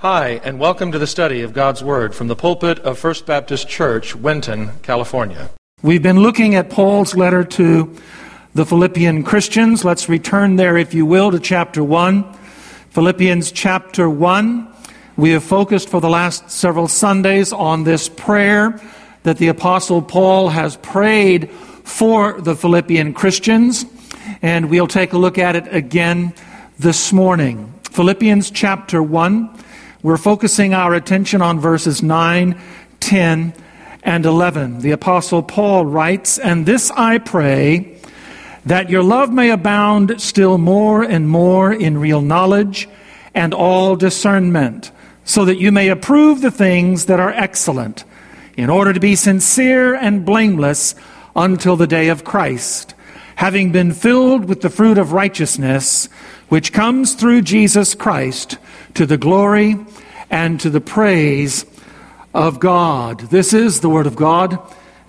Hi, and welcome to the study of God's Word from the pulpit of First Baptist Church, Winton, California. We've been looking at Paul's letter to the Philippian Christians. Let's return there, if you will, to chapter 1. Philippians chapter 1. We have focused for the last several Sundays on this prayer that the Apostle Paul has prayed for the Philippian Christians, and we'll take a look at it again this morning. Philippians chapter 1. We're focusing our attention on verses 9, 10, and 11. The Apostle Paul writes, And this I pray, that your love may abound still more and more in real knowledge and all discernment, so that you may approve the things that are excellent, in order to be sincere and blameless until the day of Christ, having been filled with the fruit of righteousness, which comes through Jesus Christ to the glory and to the praise of God. This is the Word of God,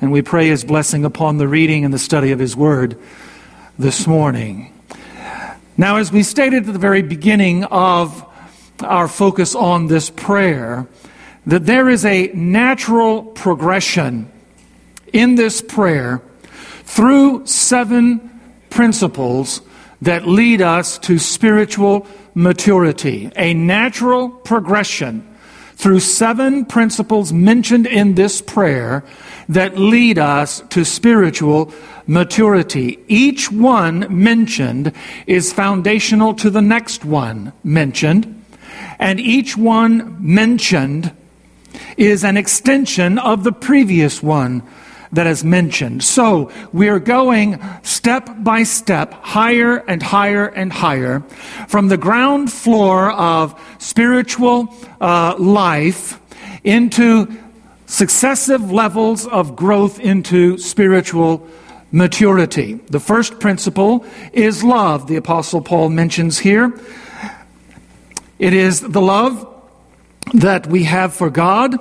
and we pray His blessing upon the reading and the study of His Word this morning. Now, as we stated at the very beginning of our focus on this prayer, that there is a natural progression in this prayer through seven principles that lead us to spiritual maturity, a natural progression through seven principles mentioned in this prayer that lead us to spiritual maturity. Each one mentioned is foundational to the next one mentioned, and each one mentioned is an extension of the previous one that is mentioned. So we're going step by step, higher and higher and higher, from the ground floor of spiritual uh, life into successive levels of growth into spiritual maturity. The first principle is love, the Apostle Paul mentions here. It is the love that we have for God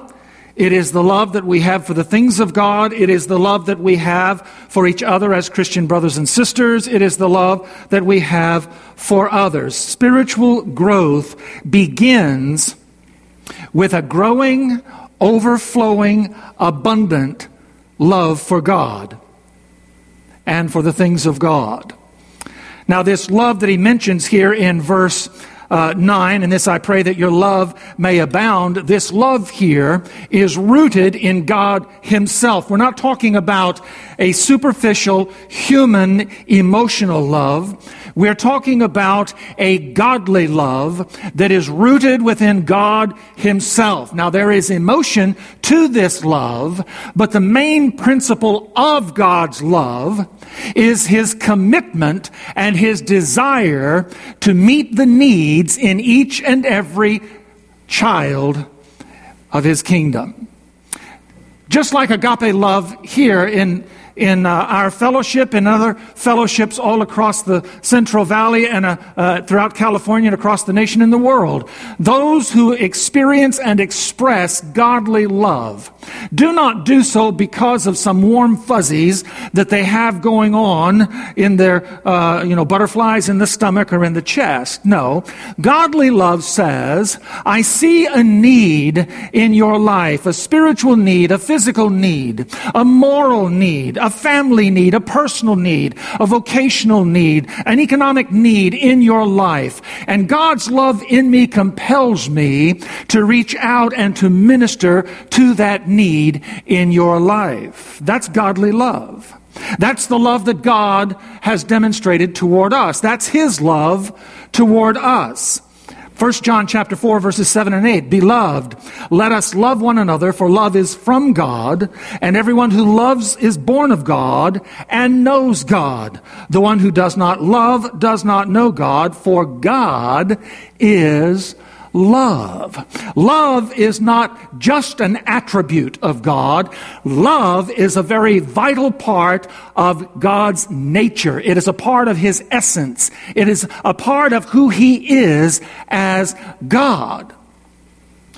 it is the love that we have for the things of God. It is the love that we have for each other as Christian brothers and sisters. It is the love that we have for others. Spiritual growth begins with a growing, overflowing, abundant love for God and for the things of God. Now, this love that he mentions here in verse uh, 9, and this I pray that your love may abound. This love here is rooted in God Himself. We're not talking about a superficial human emotional love. We're talking about a godly love that is rooted within God Himself. Now, there is emotion to this love, but the main principle of God's love is His commitment and His desire to meet the needs in each and every child of His kingdom. Just like agape love here in in uh, our fellowship and other fellowships all across the Central Valley and uh, uh, throughout California and across the nation and the world. Those who experience and express godly love do not do so because of some warm fuzzies that they have going on in their, uh, you know, butterflies in the stomach or in the chest. No. Godly love says, I see a need in your life, a spiritual need, a physical need, a moral need, a family need, a personal need, a vocational need, an economic need in your life. And God's love in me compels me to reach out and to minister to that need in your life. That's godly love. That's the love that God has demonstrated toward us. That's His love toward us. 1 John chapter 4 verses 7 and 8. Beloved, let us love one another for love is from God and everyone who loves is born of God and knows God. The one who does not love does not know God for God is love. Love is not just an attribute of God. Love is a very vital part of God's nature. It is a part of His essence. It is a part of who He is as God.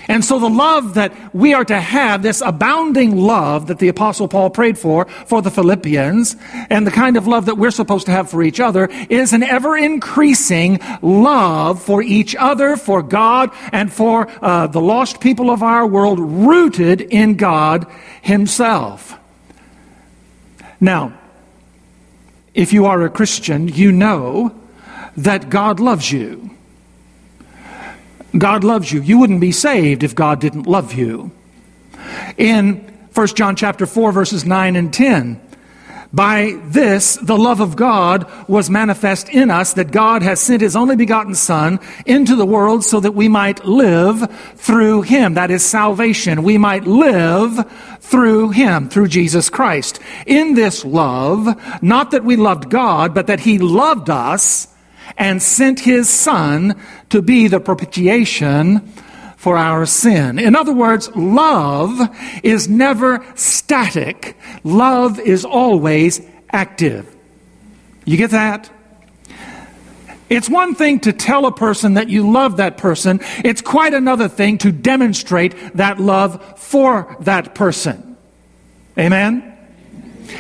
And so the love that we are to have, this abounding love that the apostle Paul prayed for, for the Philippians, and the kind of love that we're supposed to have for each other, is an ever increasing love for each other, for God, and for uh, the lost people of our world, rooted in God Himself. Now, if you are a Christian, you know that God loves you. God loves you. You wouldn't be saved if God didn't love you. In 1 John chapter 4 verses 9 and 10, by this, the love of God was manifest in us that God has sent his only begotten Son into the world so that we might live through him. That is salvation. We might live through him, through Jesus Christ. In this love, not that we loved God, but that he loved us and sent his Son to be the propitiation for our sin. In other words, love is never static. Love is always active. You get that? It's one thing to tell a person that you love that person. It's quite another thing to demonstrate that love for that person. Amen?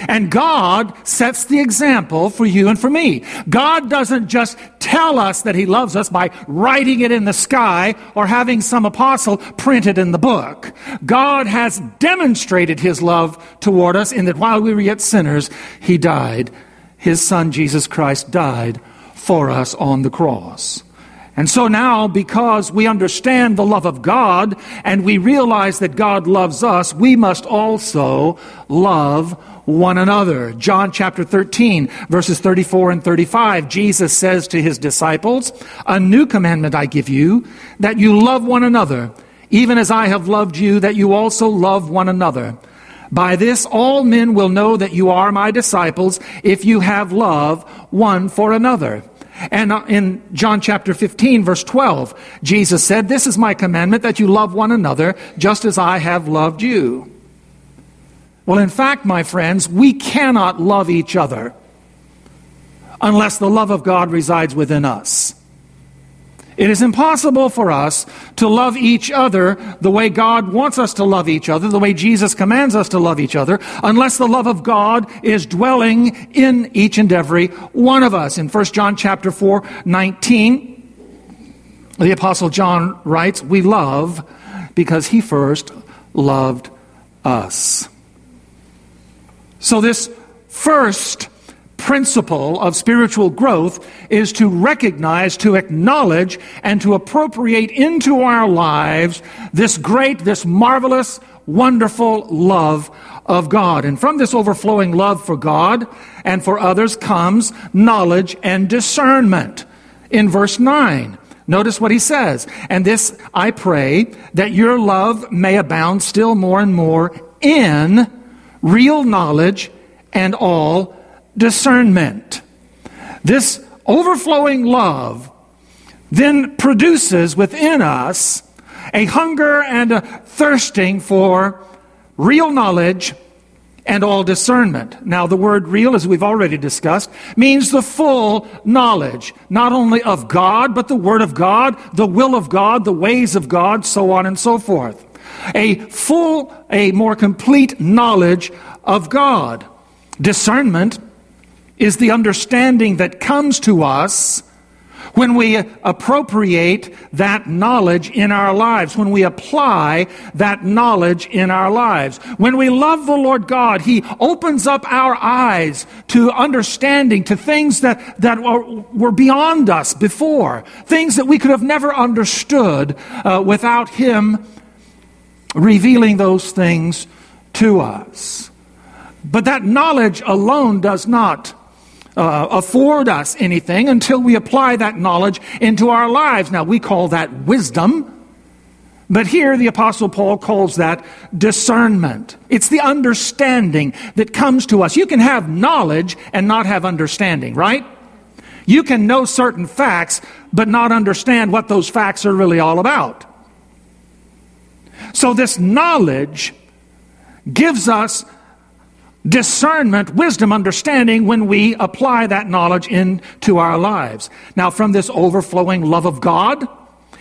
And God sets the example for you and for me. God doesn't just tell us that He loves us by writing it in the sky or having some apostle print it in the book. God has demonstrated His love toward us in that while we were yet sinners, He died. His Son, Jesus Christ, died for us on the cross. And so now, because we understand the love of God and we realize that God loves us, we must also love one another. John chapter 13, verses 34 and 35, Jesus says to his disciples, A new commandment I give you, that you love one another, even as I have loved you, that you also love one another. By this all men will know that you are my disciples, if you have love one for another. And uh, in John chapter 15, verse 12, Jesus said, This is my commandment that you love one another just as I have loved you. Well, in fact, my friends, we cannot love each other unless the love of God resides within us. It is impossible for us to love each other the way God wants us to love each other, the way Jesus commands us to love each other, unless the love of God is dwelling in each and every one of us. In 1 John chapter 4, 19, the apostle John writes, "We love because he first loved us." So this first principle of spiritual growth is to recognize, to acknowledge, and to appropriate into our lives this great, this marvelous, wonderful love of God. And from this overflowing love for God and for others comes knowledge and discernment. In verse 9, notice what he says. And this I pray that your love may abound still more and more in real knowledge and all discernment. This overflowing love then produces within us a hunger and a thirsting for real knowledge and all discernment. Now, the word real, as we've already discussed, means the full knowledge, not only of God, but the Word of God, the will of God, the ways of God, so on and so forth. A full, a more complete knowledge of God. Discernment is the understanding that comes to us when we appropriate that knowledge in our lives, when we apply that knowledge in our lives. When we love the Lord God, He opens up our eyes to understanding, to things that, that were beyond us before, things that we could have never understood uh, without Him revealing those things to us. But that knowledge alone does not uh, afford us anything until we apply that knowledge into our lives. Now, we call that wisdom. But here the Apostle Paul calls that discernment. It's the understanding that comes to us. You can have knowledge and not have understanding, right? You can know certain facts, but not understand what those facts are really all about. So, this knowledge gives us discernment, wisdom, understanding when we apply that knowledge into our lives. Now, from this overflowing love of God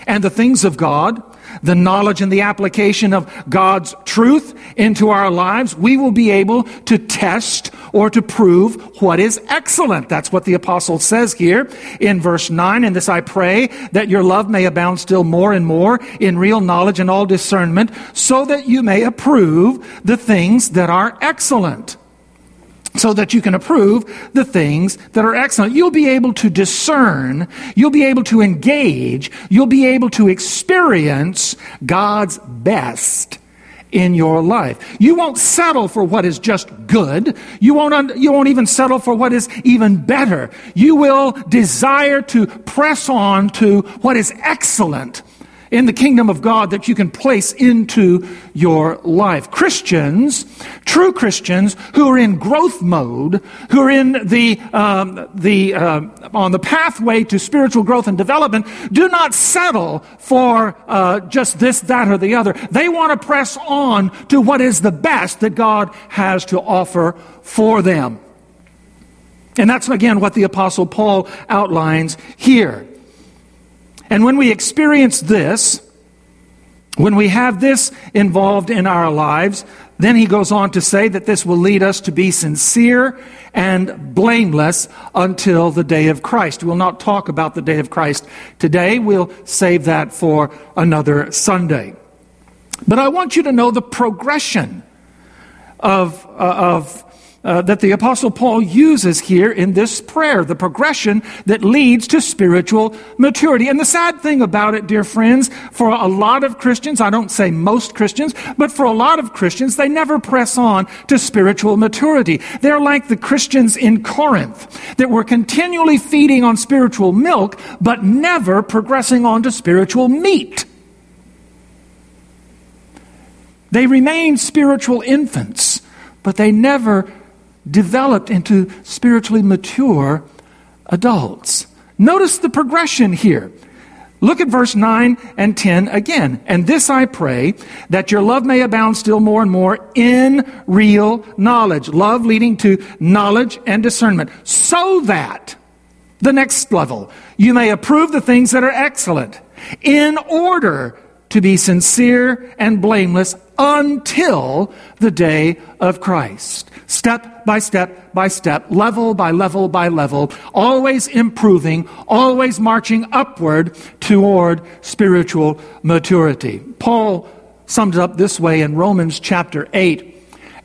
and the things of God, the knowledge and the application of God's truth into our lives, we will be able to test or to prove what is excellent. That's what the apostle says here in verse 9. And this I pray that your love may abound still more and more in real knowledge and all discernment, so that you may approve the things that are excellent so that you can approve the things that are excellent. You'll be able to discern, you'll be able to engage, you'll be able to experience God's best in your life. You won't settle for what is just good. You won't, un- you won't even settle for what is even better. You will desire to press on to what is excellent in the kingdom of God that you can place into your life. Christians, true Christians who are in growth mode, who are in the, um, the, uh, on the pathway to spiritual growth and development, do not settle for uh, just this, that, or the other. They want to press on to what is the best that God has to offer for them. And that's again what the Apostle Paul outlines here. And when we experience this, when we have this involved in our lives, then he goes on to say that this will lead us to be sincere and blameless until the day of Christ. We'll not talk about the day of Christ today. We'll save that for another Sunday. But I want you to know the progression of, uh, of uh, that the Apostle Paul uses here in this prayer, the progression that leads to spiritual maturity. And the sad thing about it, dear friends, for a lot of Christians, I don't say most Christians, but for a lot of Christians, they never press on to spiritual maturity. They're like the Christians in Corinth that were continually feeding on spiritual milk, but never progressing on to spiritual meat. They remain spiritual infants, but they never developed into spiritually mature adults. Notice the progression here. Look at verse 9 and 10 again. And this I pray, that your love may abound still more and more in real knowledge. Love leading to knowledge and discernment. So that, the next level, you may approve the things that are excellent, in order to be sincere and blameless until the day of Christ. Step by step by step, level by level by level, always improving, always marching upward toward spiritual maturity. Paul summed it up this way in Romans chapter 8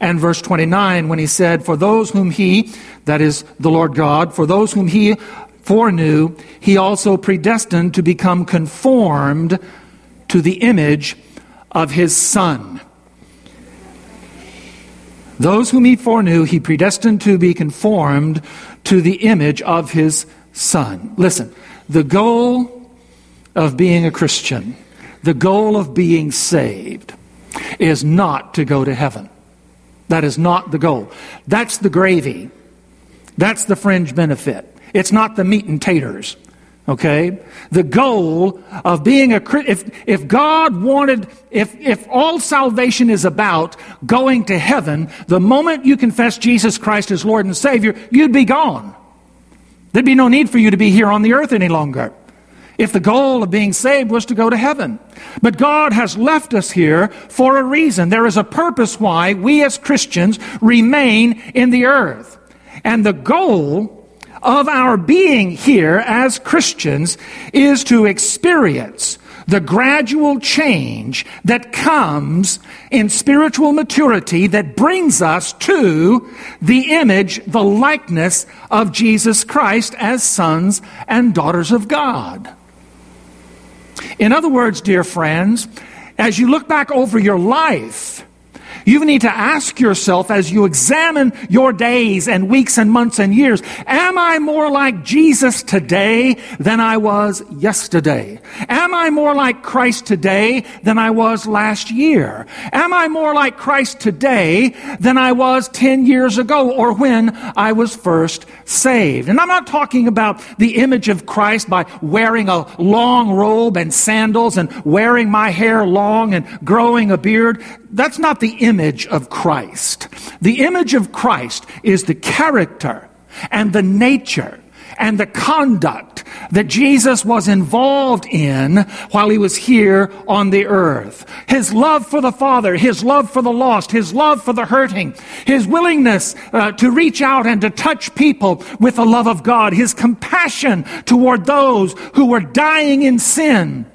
and verse 29 when he said, For those whom he, that is the Lord God, for those whom he foreknew, he also predestined to become conformed to the image of his Son. Those whom he foreknew, he predestined to be conformed to the image of his Son. Listen, the goal of being a Christian, the goal of being saved, is not to go to heaven. That is not the goal. That's the gravy. That's the fringe benefit. It's not the meat and taters. Okay? The goal of being a if if God wanted if if all salvation is about going to heaven, the moment you confess Jesus Christ as Lord and Savior, you'd be gone. There'd be no need for you to be here on the earth any longer. If the goal of being saved was to go to heaven. But God has left us here for a reason. There is a purpose why we as Christians remain in the earth. And the goal of our being here as Christians is to experience the gradual change that comes in spiritual maturity that brings us to the image, the likeness of Jesus Christ as sons and daughters of God. In other words, dear friends, as you look back over your life, you need to ask yourself as you examine your days and weeks and months and years, am I more like Jesus today than I was yesterday? Am I more like Christ today than I was last year? Am I more like Christ today than I was 10 years ago or when I was first saved? And I'm not talking about the image of Christ by wearing a long robe and sandals and wearing my hair long and growing a beard. That's not the image of Christ. The image of Christ is the character and the nature and the conduct that Jesus was involved in while he was here on the earth. His love for the Father, his love for the lost, his love for the hurting, his willingness uh, to reach out and to touch people with the love of God, his compassion toward those who were dying in sin,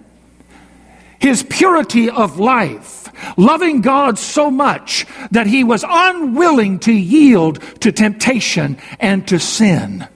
his purity of life loving God so much that he was unwilling to yield to temptation and to sin.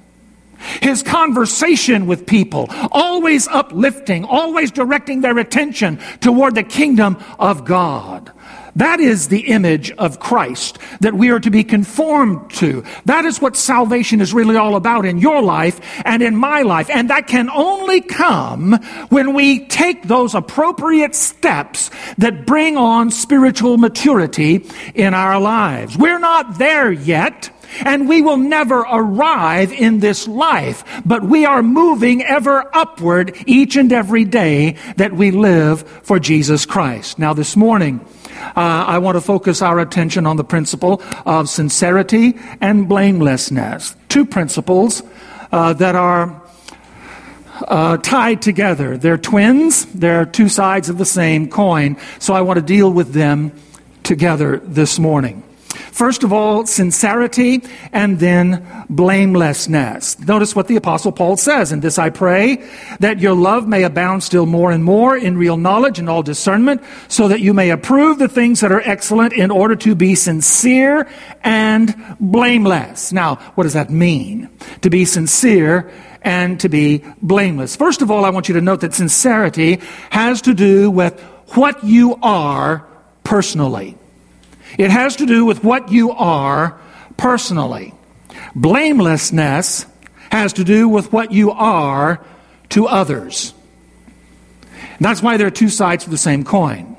His conversation with people, always uplifting, always directing their attention toward the kingdom of God. That is the image of Christ that we are to be conformed to. That is what salvation is really all about in your life and in my life. And that can only come when we take those appropriate steps that bring on spiritual maturity in our lives. We're not there yet. And we will never arrive in this life, but we are moving ever upward each and every day that we live for Jesus Christ. Now, this morning, uh, I want to focus our attention on the principle of sincerity and blamelessness. Two principles uh, that are uh, tied together. They're twins, they're two sides of the same coin. So I want to deal with them together this morning. First of all, sincerity and then blamelessness. Notice what the apostle Paul says. In this I pray that your love may abound still more and more in real knowledge and all discernment so that you may approve the things that are excellent in order to be sincere and blameless. Now, what does that mean? To be sincere and to be blameless. First of all, I want you to note that sincerity has to do with what you are personally. It has to do with what you are personally. Blamelessness has to do with what you are to others. And that's why there are two sides to the same coin.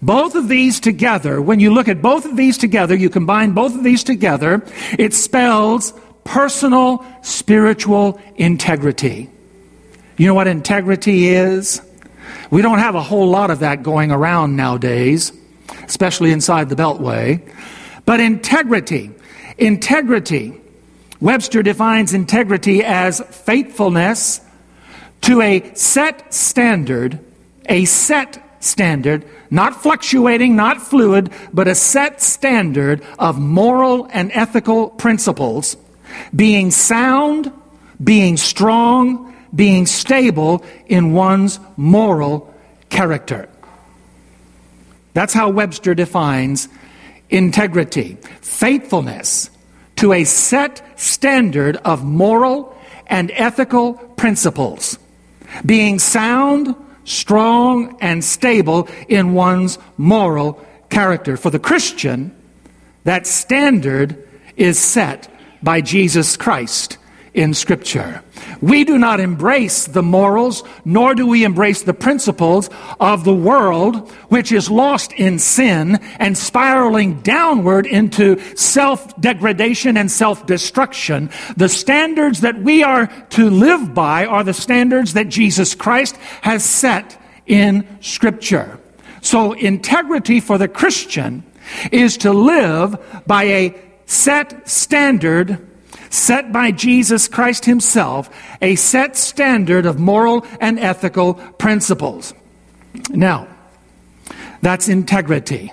Both of these together, when you look at both of these together, you combine both of these together, it spells personal spiritual integrity. You know what integrity is? We don't have a whole lot of that going around nowadays especially inside the Beltway. But integrity, integrity, Webster defines integrity as faithfulness to a set standard, a set standard, not fluctuating, not fluid, but a set standard of moral and ethical principles, being sound, being strong, being stable in one's moral character. That's how Webster defines integrity faithfulness to a set standard of moral and ethical principles, being sound, strong, and stable in one's moral character. For the Christian, that standard is set by Jesus Christ in Scripture. We do not embrace the morals, nor do we embrace the principles of the world, which is lost in sin and spiraling downward into self degradation and self destruction. The standards that we are to live by are the standards that Jesus Christ has set in Scripture. So, integrity for the Christian is to live by a set standard set by Jesus Christ Himself, a set standard of moral and ethical principles. Now, that's integrity.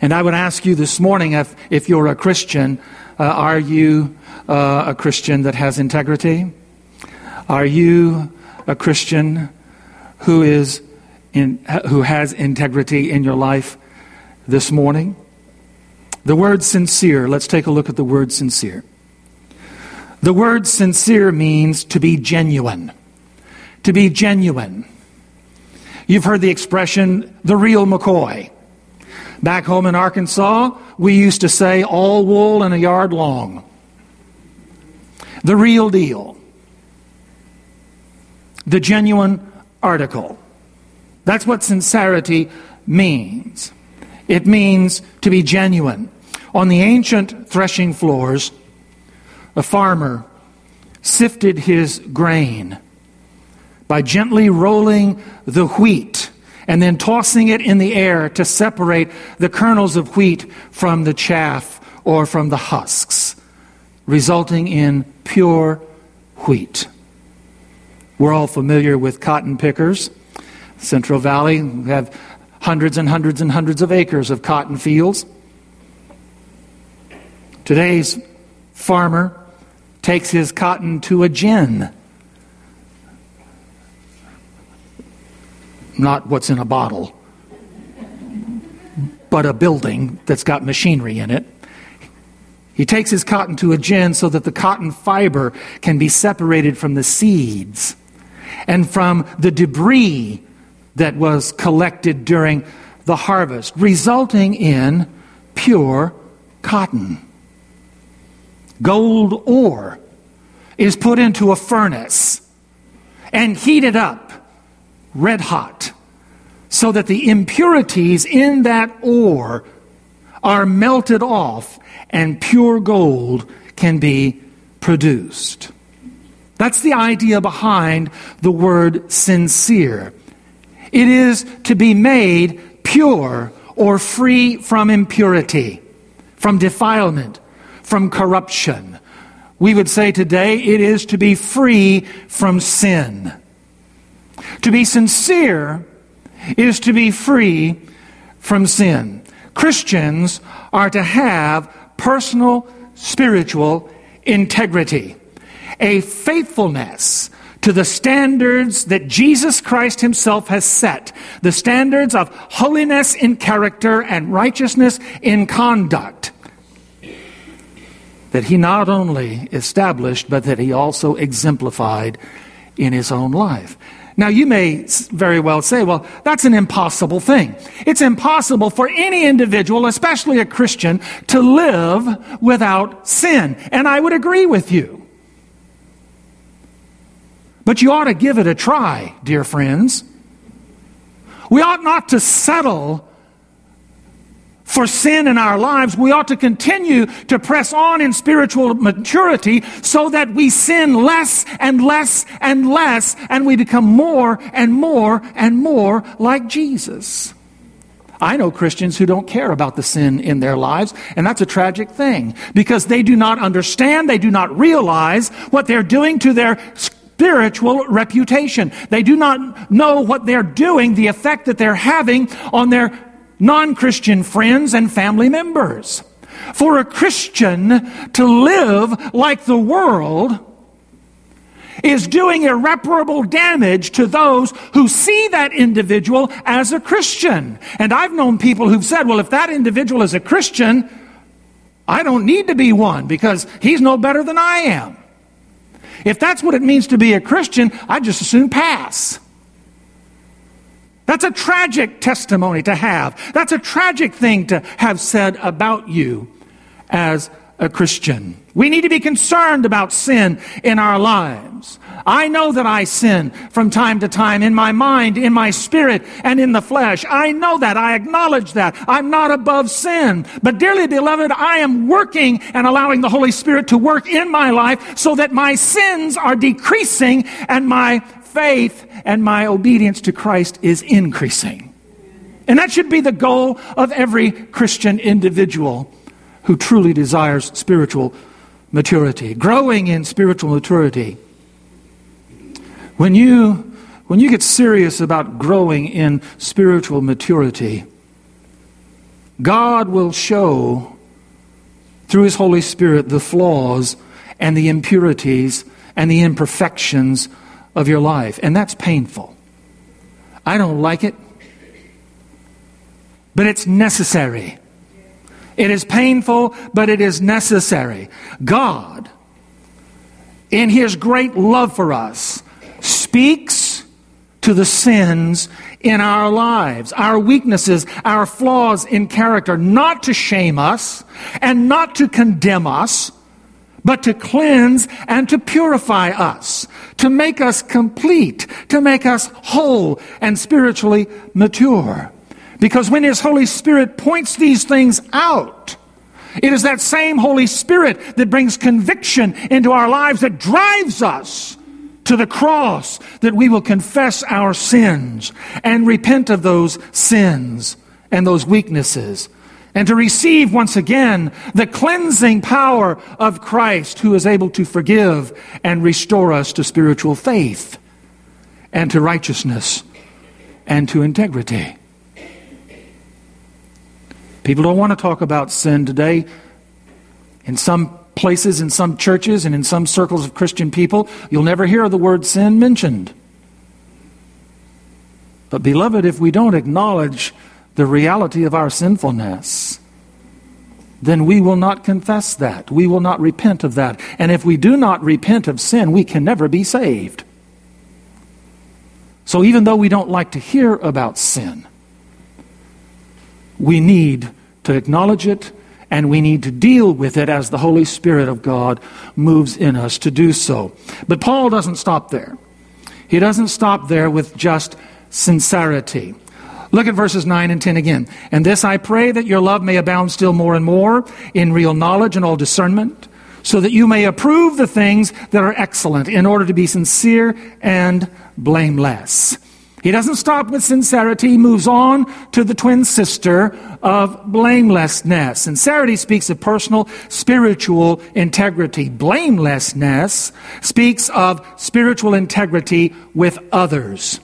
And I would ask you this morning if, if you're a Christian, uh, are you uh, a Christian that has integrity? Are you a Christian who is in, who has integrity in your life this morning? The word sincere, let's take a look at the word sincere. The word sincere means to be genuine. To be genuine. You've heard the expression, the real McCoy. Back home in Arkansas, we used to say, all wool and a yard long. The real deal. The genuine article. That's what sincerity means. It means to be genuine. On the ancient threshing floors, a farmer sifted his grain by gently rolling the wheat and then tossing it in the air to separate the kernels of wheat from the chaff or from the husks, resulting in pure wheat. We're all familiar with cotton pickers. Central Valley, we have hundreds and hundreds and hundreds of acres of cotton fields. Today's farmer takes his cotton to a gin. Not what's in a bottle, but a building that's got machinery in it. He takes his cotton to a gin so that the cotton fiber can be separated from the seeds and from the debris that was collected during the harvest, resulting in pure cotton. Gold ore is put into a furnace and heated up red hot so that the impurities in that ore are melted off and pure gold can be produced. That's the idea behind the word sincere. It is to be made pure or free from impurity, from defilement, from corruption. We would say today it is to be free from sin. To be sincere is to be free from sin. Christians are to have personal spiritual integrity, a faithfulness to the standards that Jesus Christ Himself has set, the standards of holiness in character and righteousness in conduct, that He not only established, but that He also exemplified in His own life. Now, you may very well say, well, that's an impossible thing. It's impossible for any individual, especially a Christian, to live without sin. And I would agree with you. But you ought to give it a try, dear friends. We ought not to settle for sin in our lives. We ought to continue to press on in spiritual maturity so that we sin less and less and less and we become more and more and more like Jesus. I know Christians who don't care about the sin in their lives, and that's a tragic thing because they do not understand, they do not realize what they're doing to their spiritual reputation. They do not know what they're doing, the effect that they're having on their non Christian friends and family members. For a Christian to live like the world is doing irreparable damage to those who see that individual as a Christian. And I've known people who've said, well, if that individual is a Christian, I don't need to be one because he's no better than I am. If that's what it means to be a Christian, I'd just as soon pass. That's a tragic testimony to have. That's a tragic thing to have said about you as a Christian. We need to be concerned about sin in our lives. I know that I sin from time to time in my mind, in my spirit, and in the flesh. I know that. I acknowledge that. I'm not above sin. But dearly beloved, I am working and allowing the Holy Spirit to work in my life so that my sins are decreasing and my faith and my obedience to Christ is increasing. And that should be the goal of every Christian individual who truly desires spiritual maturity, growing in spiritual maturity. When you, when you get serious about growing in spiritual maturity, God will show through His Holy Spirit the flaws and the impurities and the imperfections of your life, and that's painful. I don't like it, but it's necessary. It is painful, but it is necessary. God, in His great love for us, speaks to the sins in our lives, our weaknesses, our flaws in character, not to shame us and not to condemn us, but to cleanse and to purify us, to make us complete, to make us whole and spiritually mature. Because when His Holy Spirit points these things out, it is that same Holy Spirit that brings conviction into our lives that drives us to the cross that we will confess our sins and repent of those sins and those weaknesses and to receive once again the cleansing power of Christ who is able to forgive and restore us to spiritual faith and to righteousness and to integrity. People don't want to talk about sin today. In some places, in some churches, and in some circles of Christian people, you'll never hear the word sin mentioned. But, beloved, if we don't acknowledge the reality of our sinfulness, then we will not confess that. We will not repent of that. And if we do not repent of sin, we can never be saved. So even though we don't like to hear about sin, we need to acknowledge it and we need to deal with it as the Holy Spirit of God moves in us to do so. But Paul doesn't stop there. He doesn't stop there with just sincerity. Look at verses 9 and 10 again. And this I pray that your love may abound still more and more in real knowledge and all discernment, so that you may approve the things that are excellent in order to be sincere and blameless. He doesn't stop with sincerity, he moves on to the twin sister of blamelessness. Sincerity speaks of personal spiritual integrity. Blamelessness speaks of spiritual integrity with others.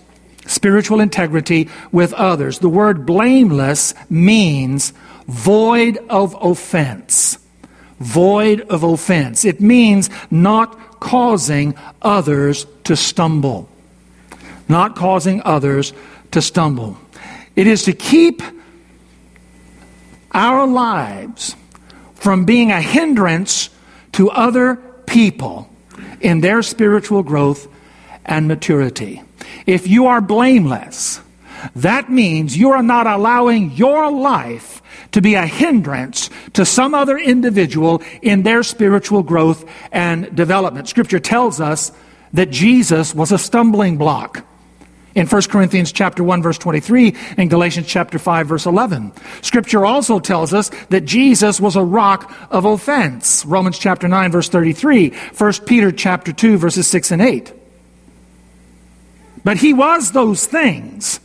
Spiritual integrity with others. The word blameless means void of offense. Void of offense. It means not causing others to stumble not causing others to stumble. It is to keep our lives from being a hindrance to other people in their spiritual growth and maturity. If you are blameless, that means you are not allowing your life to be a hindrance to some other individual in their spiritual growth and development. Scripture tells us that Jesus was a stumbling block in 1 Corinthians chapter 1 verse 23 and Galatians chapter 5 verse 11. Scripture also tells us that Jesus was a rock of offense. Romans chapter 9 verse 33, 1 Peter chapter 2 verses 6 and 8. But he was those things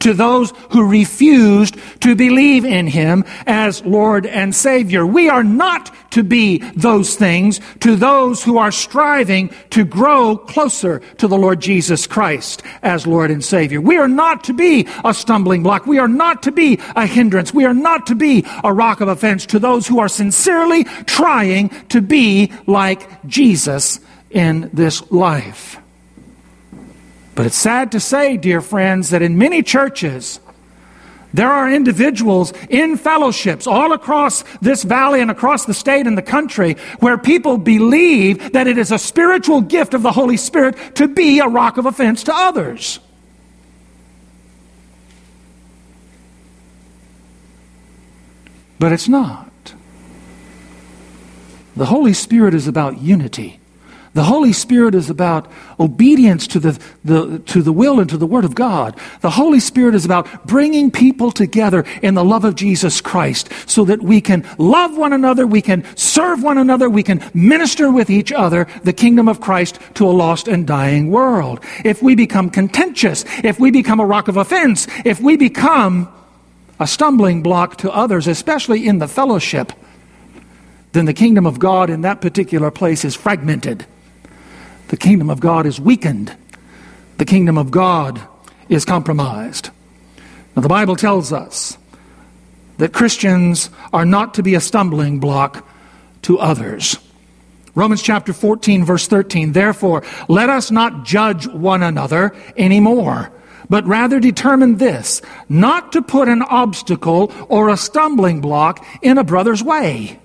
to those who refused to believe in him as Lord and Savior. We are not to be those things to those who are striving to grow closer to the Lord Jesus Christ as Lord and Savior. We are not to be a stumbling block. We are not to be a hindrance. We are not to be a rock of offense to those who are sincerely trying to be like Jesus in this life. But it's sad to say, dear friends, that in many churches, there are individuals in fellowships all across this valley and across the state and the country where people believe that it is a spiritual gift of the Holy Spirit to be a rock of offense to others. But it's not. The Holy Spirit is about unity. The Holy Spirit is about obedience to the, the, to the will and to the Word of God. The Holy Spirit is about bringing people together in the love of Jesus Christ so that we can love one another, we can serve one another, we can minister with each other the kingdom of Christ to a lost and dying world. If we become contentious, if we become a rock of offense, if we become a stumbling block to others, especially in the fellowship, then the kingdom of God in that particular place is fragmented the kingdom of God is weakened. The kingdom of God is compromised. Now, the Bible tells us that Christians are not to be a stumbling block to others. Romans chapter 14, verse 13. Therefore, let us not judge one another anymore, but rather determine this not to put an obstacle or a stumbling block in a brother's way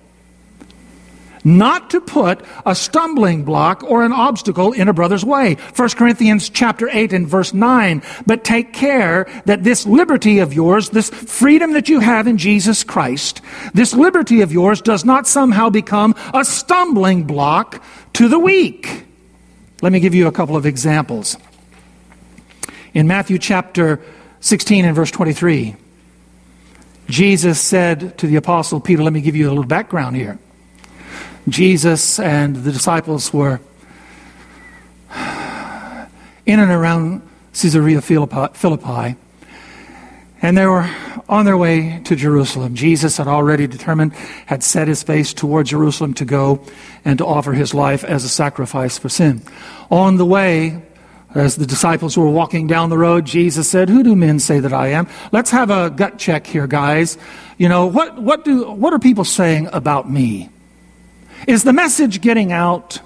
not to put a stumbling block or an obstacle in a brother's way. 1 Corinthians chapter 8 and verse 9. But take care that this liberty of yours, this freedom that you have in Jesus Christ, this liberty of yours does not somehow become a stumbling block to the weak. Let me give you a couple of examples. In Matthew chapter 16 and verse 23, Jesus said to the apostle Peter, let me give you a little background here. Jesus and the disciples were in and around Caesarea Philippi, And they were on their way to Jerusalem. Jesus had already determined, had set his face toward Jerusalem to go and to offer his life as a sacrifice for sin. On the way, as the disciples were walking down the road, Jesus said, Who do men say that I am? Let's have a gut check here, guys. You know, what, what, do, what are people saying about me? Is the message getting out?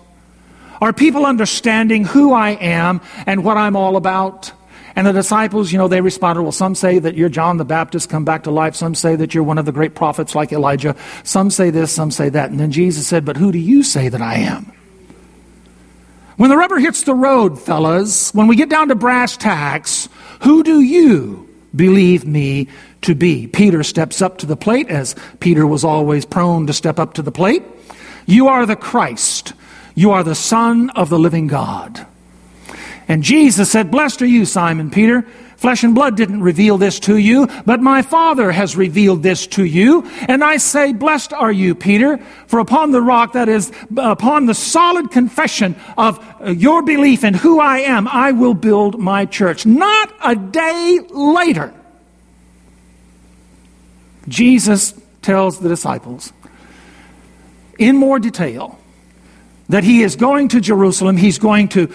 Are people understanding who I am and what I'm all about? And the disciples, you know, they responded, well, some say that you're John the Baptist come back to life. Some say that you're one of the great prophets like Elijah. Some say this, some say that. And then Jesus said, but who do you say that I am? When the rubber hits the road, fellas, when we get down to brass tacks, who do you believe me to be? Peter steps up to the plate, as Peter was always prone to step up to the plate. You are the Christ. You are the Son of the living God. And Jesus said, Blessed are you, Simon Peter. Flesh and blood didn't reveal this to you, but my Father has revealed this to you. And I say, Blessed are you, Peter, for upon the rock, that is, upon the solid confession of your belief in who I am, I will build my church. Not a day later, Jesus tells the disciples in more detail that he is going to Jerusalem. He's going to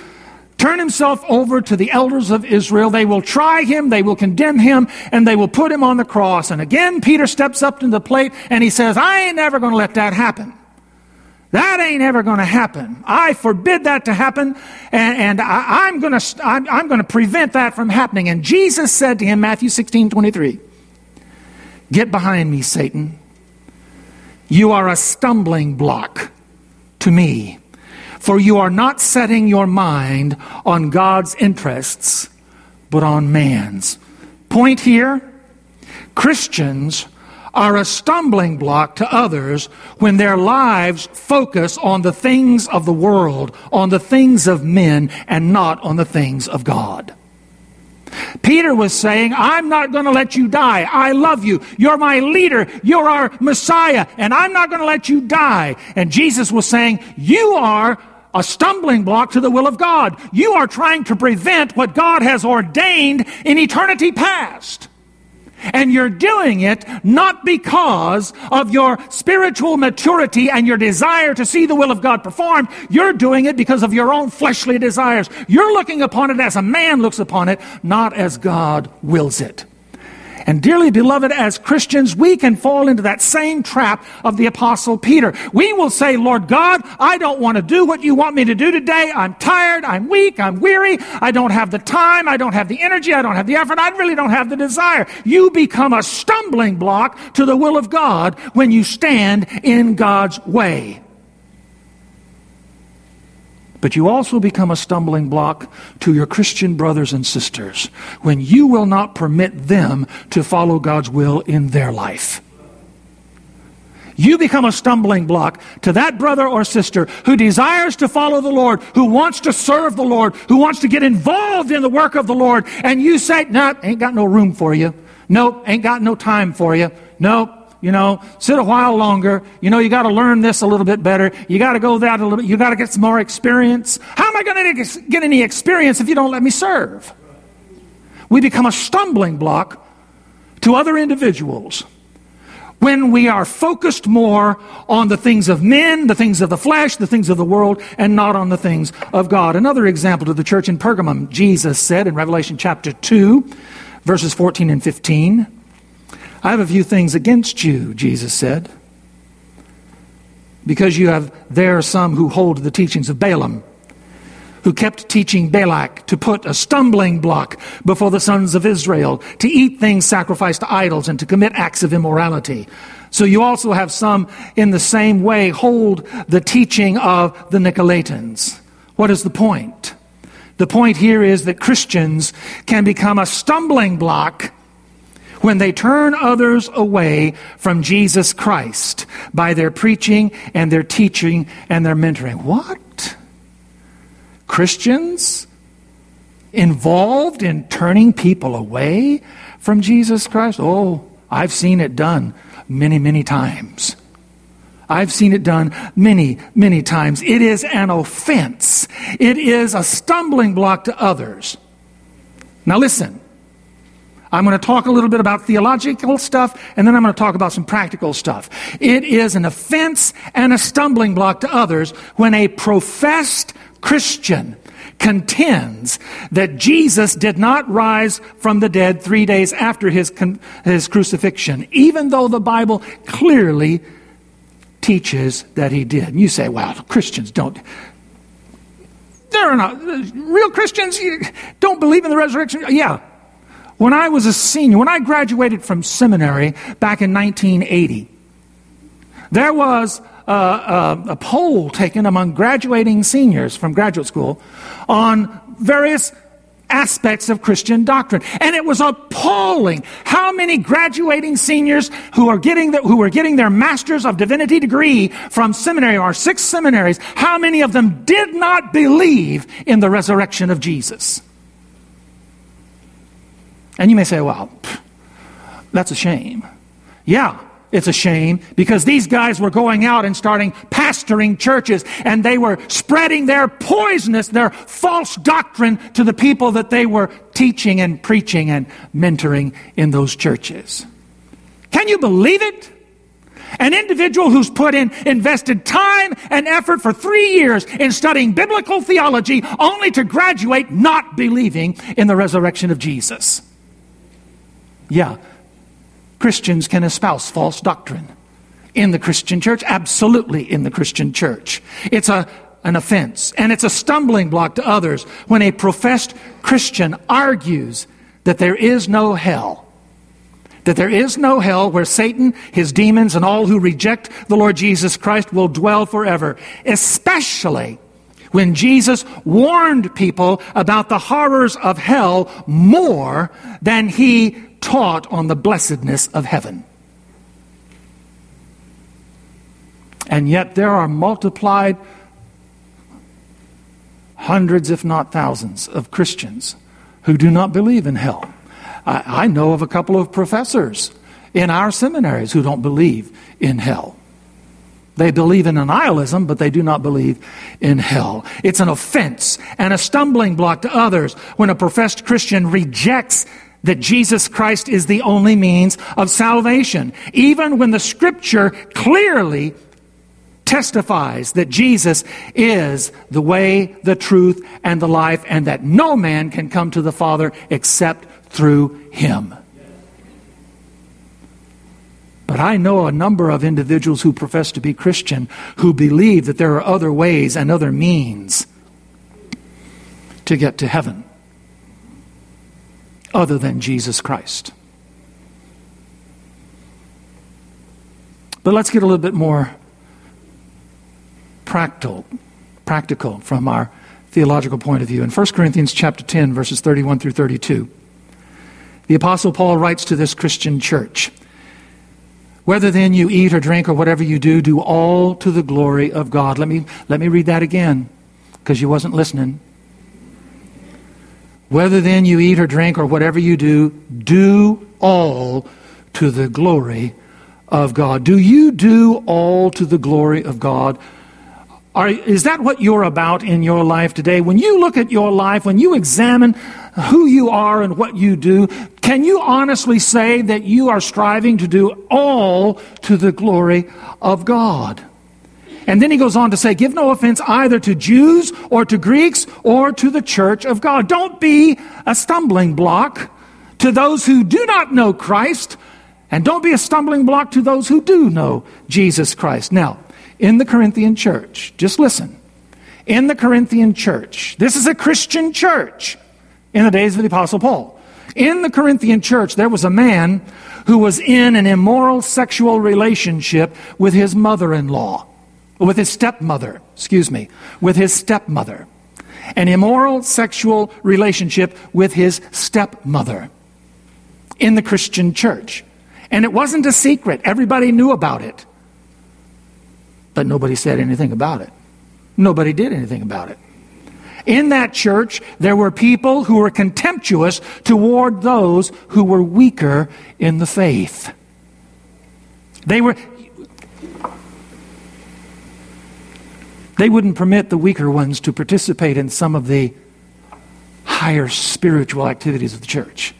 turn himself over to the elders of Israel. They will try him, they will condemn him, and they will put him on the cross. And again, Peter steps up to the plate and he says, I ain't never going to let that happen. That ain't ever going to happen. I forbid that to happen, and, and I, am going to I'm, I'm going to prevent that from happening. And Jesus said to him, Matthew 16, 23, Get behind me, Satan. You are a stumbling block to me. For you are not setting your mind on God's interests, but on man's. Point here Christians are a stumbling block to others when their lives focus on the things of the world, on the things of men, and not on the things of God. Peter was saying, I'm not going to let you die. I love you. You're my leader. You're our Messiah, and I'm not going to let you die. And Jesus was saying, You are a stumbling block to the will of God. You are trying to prevent what God has ordained in eternity past. And you're doing it not because of your spiritual maturity and your desire to see the will of God performed. You're doing it because of your own fleshly desires. You're looking upon it as a man looks upon it, not as God wills it. And dearly beloved, as Christians, we can fall into that same trap of the apostle Peter. We will say, Lord God, I don't want to do what you want me to do today. I'm tired. I'm weak. I'm weary. I don't have the time. I don't have the energy. I don't have the effort. I really don't have the desire. You become a stumbling block to the will of God when you stand in God's way. But you also become a stumbling block to your Christian brothers and sisters when you will not permit them to follow God's will in their life. You become a stumbling block to that brother or sister who desires to follow the Lord, who wants to serve the Lord, who wants to get involved in the work of the Lord, and you say, No, nope, ain't got no room for you. Nope, ain't got no time for you. Nope, you know, sit a while longer. You know, you got to learn this a little bit better. You got to go that a little bit. You got to get some more experience. How am I going to get any experience if you don't let me serve? We become a stumbling block to other individuals when we are focused more on the things of men, the things of the flesh, the things of the world, and not on the things of God. Another example to the church in Pergamum, Jesus said in Revelation chapter 2, verses 14 and 15. I have a few things against you, Jesus said, because you have there some who hold the teachings of Balaam, who kept teaching Balak to put a stumbling block before the sons of Israel, to eat things sacrificed to idols, and to commit acts of immorality. So you also have some in the same way hold the teaching of the Nicolaitans. What is the point? The point here is that Christians can become a stumbling block when they turn others away from Jesus Christ by their preaching and their teaching and their mentoring. What? Christians involved in turning people away from Jesus Christ? Oh, I've seen it done many, many times. I've seen it done many, many times. It is an offense. It is a stumbling block to others. Now listen. I'm going to talk a little bit about theological stuff, and then I'm going to talk about some practical stuff. It is an offense and a stumbling block to others when a professed Christian contends that Jesus did not rise from the dead three days after his, his crucifixion, even though the Bible clearly teaches that he did. And you say, well, Christians don't. They're not. Real Christians don't believe in the resurrection. Yeah. When I was a senior, when I graduated from seminary back in 1980, there was a, a, a poll taken among graduating seniors from graduate school on various aspects of Christian doctrine. And it was appalling how many graduating seniors who are getting the, who are getting their Masters of Divinity degree from seminary or six seminaries, how many of them did not believe in the resurrection of Jesus. And you may say, well, that's a shame. Yeah, it's a shame because these guys were going out and starting pastoring churches and they were spreading their poisonous, their false doctrine to the people that they were teaching and preaching and mentoring in those churches. Can you believe it? An individual who's put in, invested time and effort for three years in studying biblical theology only to graduate not believing in the resurrection of Jesus. Yeah, Christians can espouse false doctrine in the Christian church, absolutely in the Christian church. It's a, an offense and it's a stumbling block to others when a professed Christian argues that there is no hell. That there is no hell where Satan, his demons, and all who reject the Lord Jesus Christ will dwell forever, especially when Jesus warned people about the horrors of hell more than he taught on the blessedness of heaven. And yet there are multiplied hundreds, if not thousands, of Christians who do not believe in hell. I, I, know of a couple of professors in our seminaries who don't believe in hell. They believe in annihilism, but they do not believe in hell. It's an offense and a stumbling block to others when a professed Christian rejects that Jesus Christ is the only means of salvation, even when the scripture clearly testifies that Jesus is the way, the truth, and the life, and that no man can come to the Father except through him. But I know a number of individuals who profess to be Christian who believe that there are other ways and other means to get to heaven other than Jesus Christ. But let's get a little bit more practical, practical from our theological point of view. In 1 Corinthians chapter 10 verses 31 through 32, the apostle Paul writes to this Christian church, whether then you eat or drink or whatever you do, do all to the glory of God. Let me, let me read that again because you wasn't listening. Whether then you eat or drink or whatever you do, do all to the glory of God. Do you do all to the glory of God? Are, is that what you're about in your life today? When you look at your life, when you examine who you are and what you do, can you honestly say that you are striving to do all to the glory of God? And then he goes on to say, Give no offense either to Jews or to Greeks or to the church of God. Don't be a stumbling block to those who do not know Christ, and don't be a stumbling block to those who do know Jesus Christ. Now, in the Corinthian church, just listen. In the Corinthian church, this is a Christian church in the days of the Apostle Paul. In the Corinthian church, there was a man who was in an immoral sexual relationship with his mother in law with his stepmother, excuse me, with his stepmother. An immoral sexual relationship with his stepmother in the Christian church. And it wasn't a secret. Everybody knew about it. But nobody said anything about it. Nobody did anything about it. In that church, there were people who were contemptuous toward those who were weaker in the faith. They were, They wouldn't permit the weaker ones to participate in some of the higher spiritual activities of the church.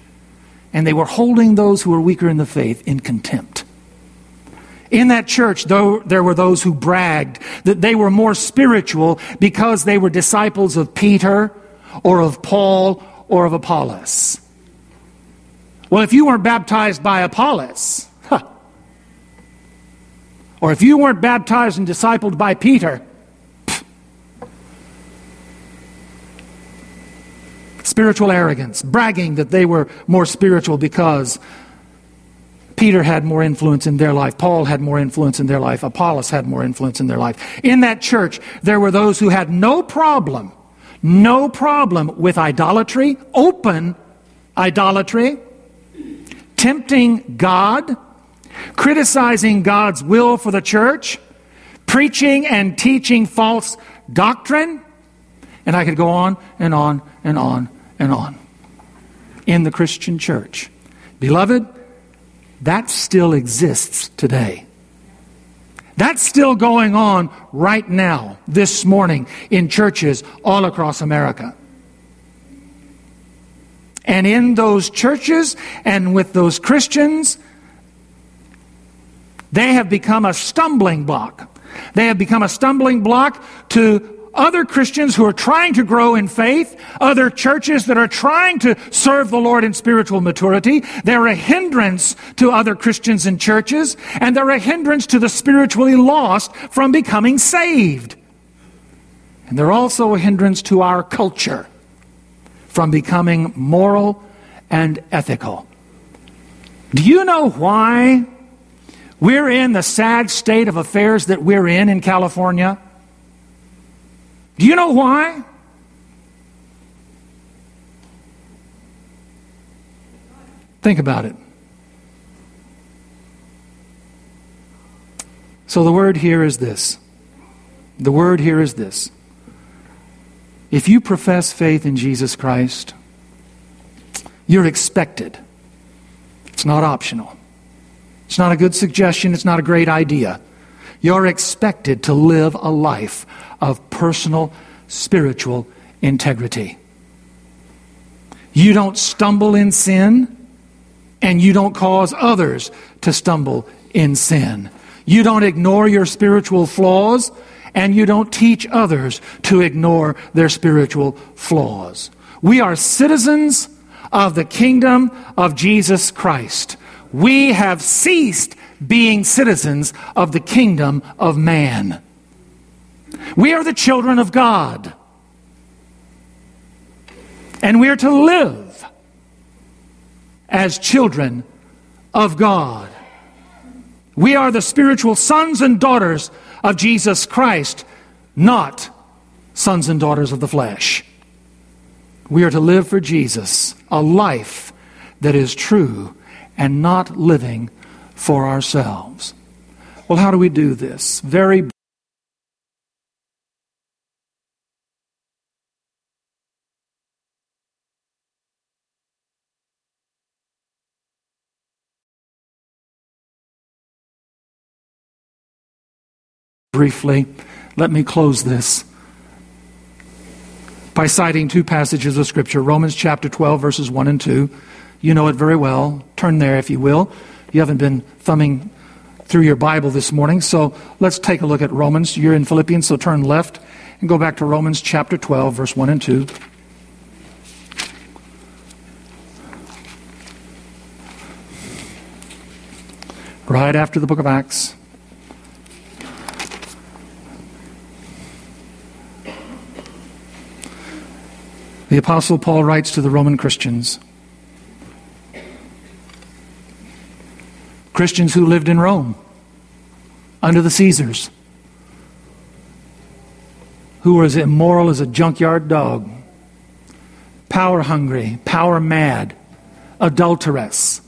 and they were holding those who were weaker in the faith in contempt. In that church, though, there were those who bragged that they were more spiritual because they were disciples of Peter or of Paul or of Apollos. Well, if you weren't baptized by Apollos, huh, or if you weren't baptized and discipled by Peter, spiritual arrogance, bragging that they were more spiritual because Peter had more influence in their life, Paul had more influence in their life, Apollos had more influence in their life. In that church, there were those who had no problem, no problem with idolatry, open idolatry, tempting God, criticizing God's will for the church, preaching and teaching false doctrine. And I could go on and on and on and on in the Christian church. Beloved, that still exists today. That's still going on right now, this morning, in churches all across America. And in those churches and with those Christians, they have become a stumbling block. They have become a stumbling block to other Christians who are trying to grow in faith, other churches that are trying to serve the Lord in spiritual maturity. They're a hindrance to other Christians and churches, and they're a hindrance to the spiritually lost from becoming saved. And they're also a hindrance to our culture from becoming moral and ethical. Do you know why we're in the sad state of affairs that we're in in California? Do you know why? Think about it. So the word here is this. The word here is this. If you profess faith in Jesus Christ, you're expected. It's not optional. It's not a good suggestion. It's not a great idea. You're expected to live a life of personal spiritual integrity. You don't stumble in sin, and you don't cause others to stumble in sin. You don't ignore your spiritual flaws and you don't teach others to ignore their spiritual flaws. We are citizens of the kingdom of Jesus Christ. We have ceased being citizens of the kingdom of man. We are the children of God. And we are to live as children of God. We are the spiritual sons and daughters of Jesus Christ, not sons and daughters of the flesh. We are to live for Jesus, a life that is true and not living for ourselves. Well, how do we do this? Very briefly, let me close this by citing two passages of Scripture Romans chapter 12, verses 1 and 2. You know it very well. Turn there if you will. You haven't been thumbing through your Bible this morning, so let's take a look at Romans. You're in Philippians, so turn left and go back to Romans chapter 12, verse 1 and 2. Right after the book of Acts. The Apostle Paul writes to the Roman Christians Christians who lived in Rome under the Caesars, who were as immoral as a junkyard dog, power hungry, power mad, adulteress,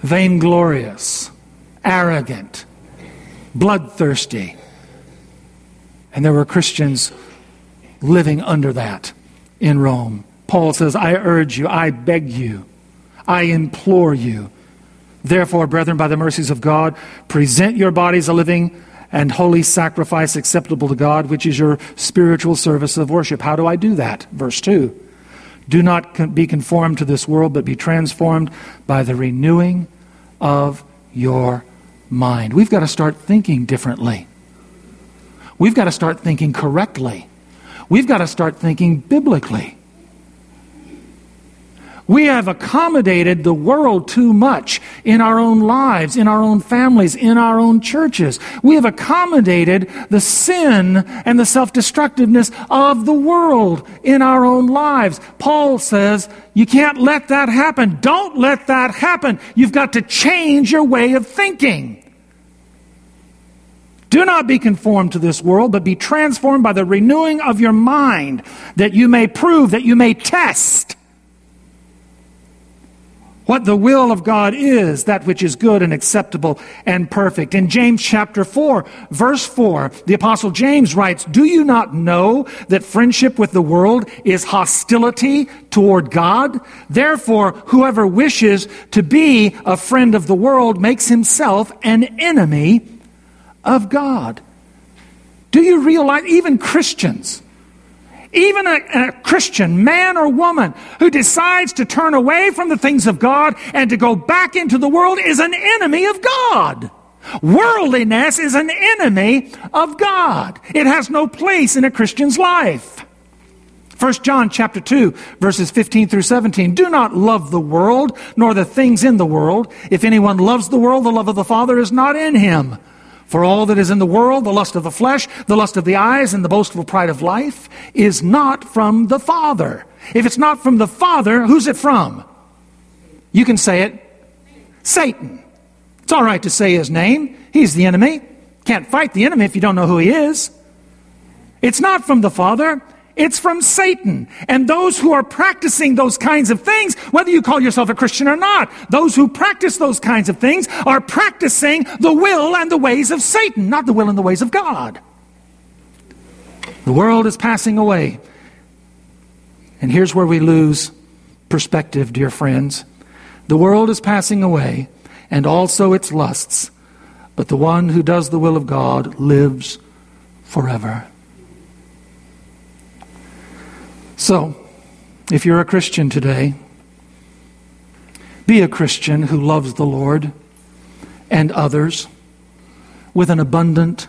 vainglorious, arrogant, bloodthirsty. And there were Christians living under that in Rome. Paul says, I urge you, I beg you, I implore you. Therefore, brethren, by the mercies of God, present your bodies a living and holy sacrifice acceptable to God, which is your spiritual service of worship. How do I do that? Verse 2 Do not be conformed to this world, but be transformed by the renewing of your mind. We've got to start thinking differently. We've got to start thinking correctly. We've got to start thinking biblically. We have accommodated the world too much in our own lives, in our own families, in our own churches. We have accommodated the sin and the self destructiveness of the world in our own lives. Paul says, You can't let that happen. Don't let that happen. You've got to change your way of thinking. Do not be conformed to this world, but be transformed by the renewing of your mind, that you may prove, that you may test what the will of God is, that which is good and acceptable and perfect. In James chapter 4, verse 4, the apostle James writes, Do you not know that friendship with the world is hostility toward God? Therefore, whoever wishes to be a friend of the world makes himself an enemy of God. Do you realize, even Christians, even a, a, Christian, man or woman, who decides to turn away from the things of God and to go back into the world is an enemy of God. Worldliness is an enemy of God. It has no place in a Christian's life. 1 John chapter 2 verses 15 through 17 do not love the world nor the things in the world if anyone loves the world the love of the father is not in him for all that is in the world, the lust of the flesh, the lust of the eyes, and the boastful pride of life, is not from the Father. If it's not from the Father, who's it from? You can say it Satan. It's all right to say his name. He's the enemy. Can't fight the enemy if you don't know who he is. It's not from the Father. It's from Satan. And those who are practicing those kinds of things, whether you call yourself a Christian or not, those who practice those kinds of things are practicing the will and the ways of Satan, not the will and the ways of God. The world is passing away. And here's where we lose perspective, dear friends. The world is passing away, and also its lusts, but the one who does the will of God lives forever. So, if you're a Christian today, be a Christian who loves the Lord and others with an abundant,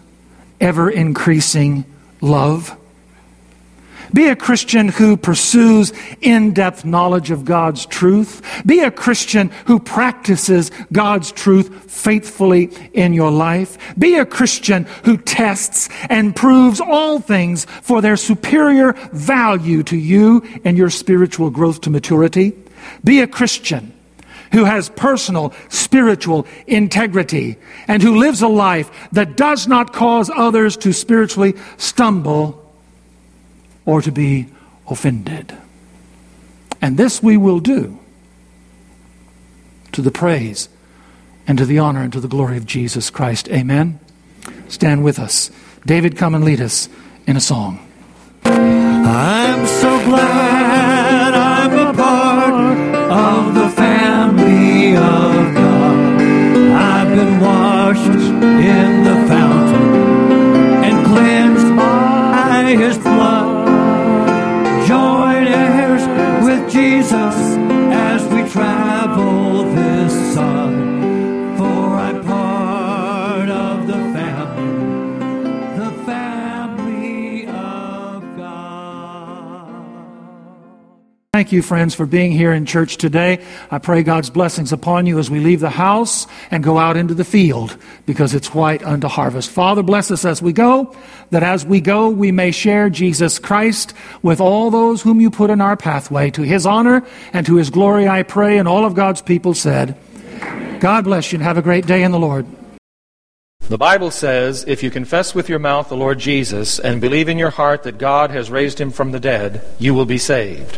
ever increasing love. Be a Christian who pursues in depth knowledge of God's truth. Be a Christian who practices God's truth faithfully in your life. Be a Christian who tests and proves all things for their superior value to you and your spiritual growth to maturity. Be a Christian who has personal spiritual integrity and who lives a life that does not cause others to spiritually stumble or to be offended. And this we will do to the praise and to the honor and to the glory of Jesus Christ. Amen. Stand with us. David, come and lead us in a song. I'm so glad you, friends, for being here in church today. I pray God's blessings upon you as we leave the house and go out into the field because it's white unto harvest. Father, bless us as we go, that as we go, we may share Jesus Christ with all those whom you put in our pathway. To his honor and to his glory, I pray, and all of God's people said, God bless you and have a great day in the Lord. The Bible says, if you confess with your mouth the Lord Jesus and believe in your heart that God has raised him from the dead, you will be saved.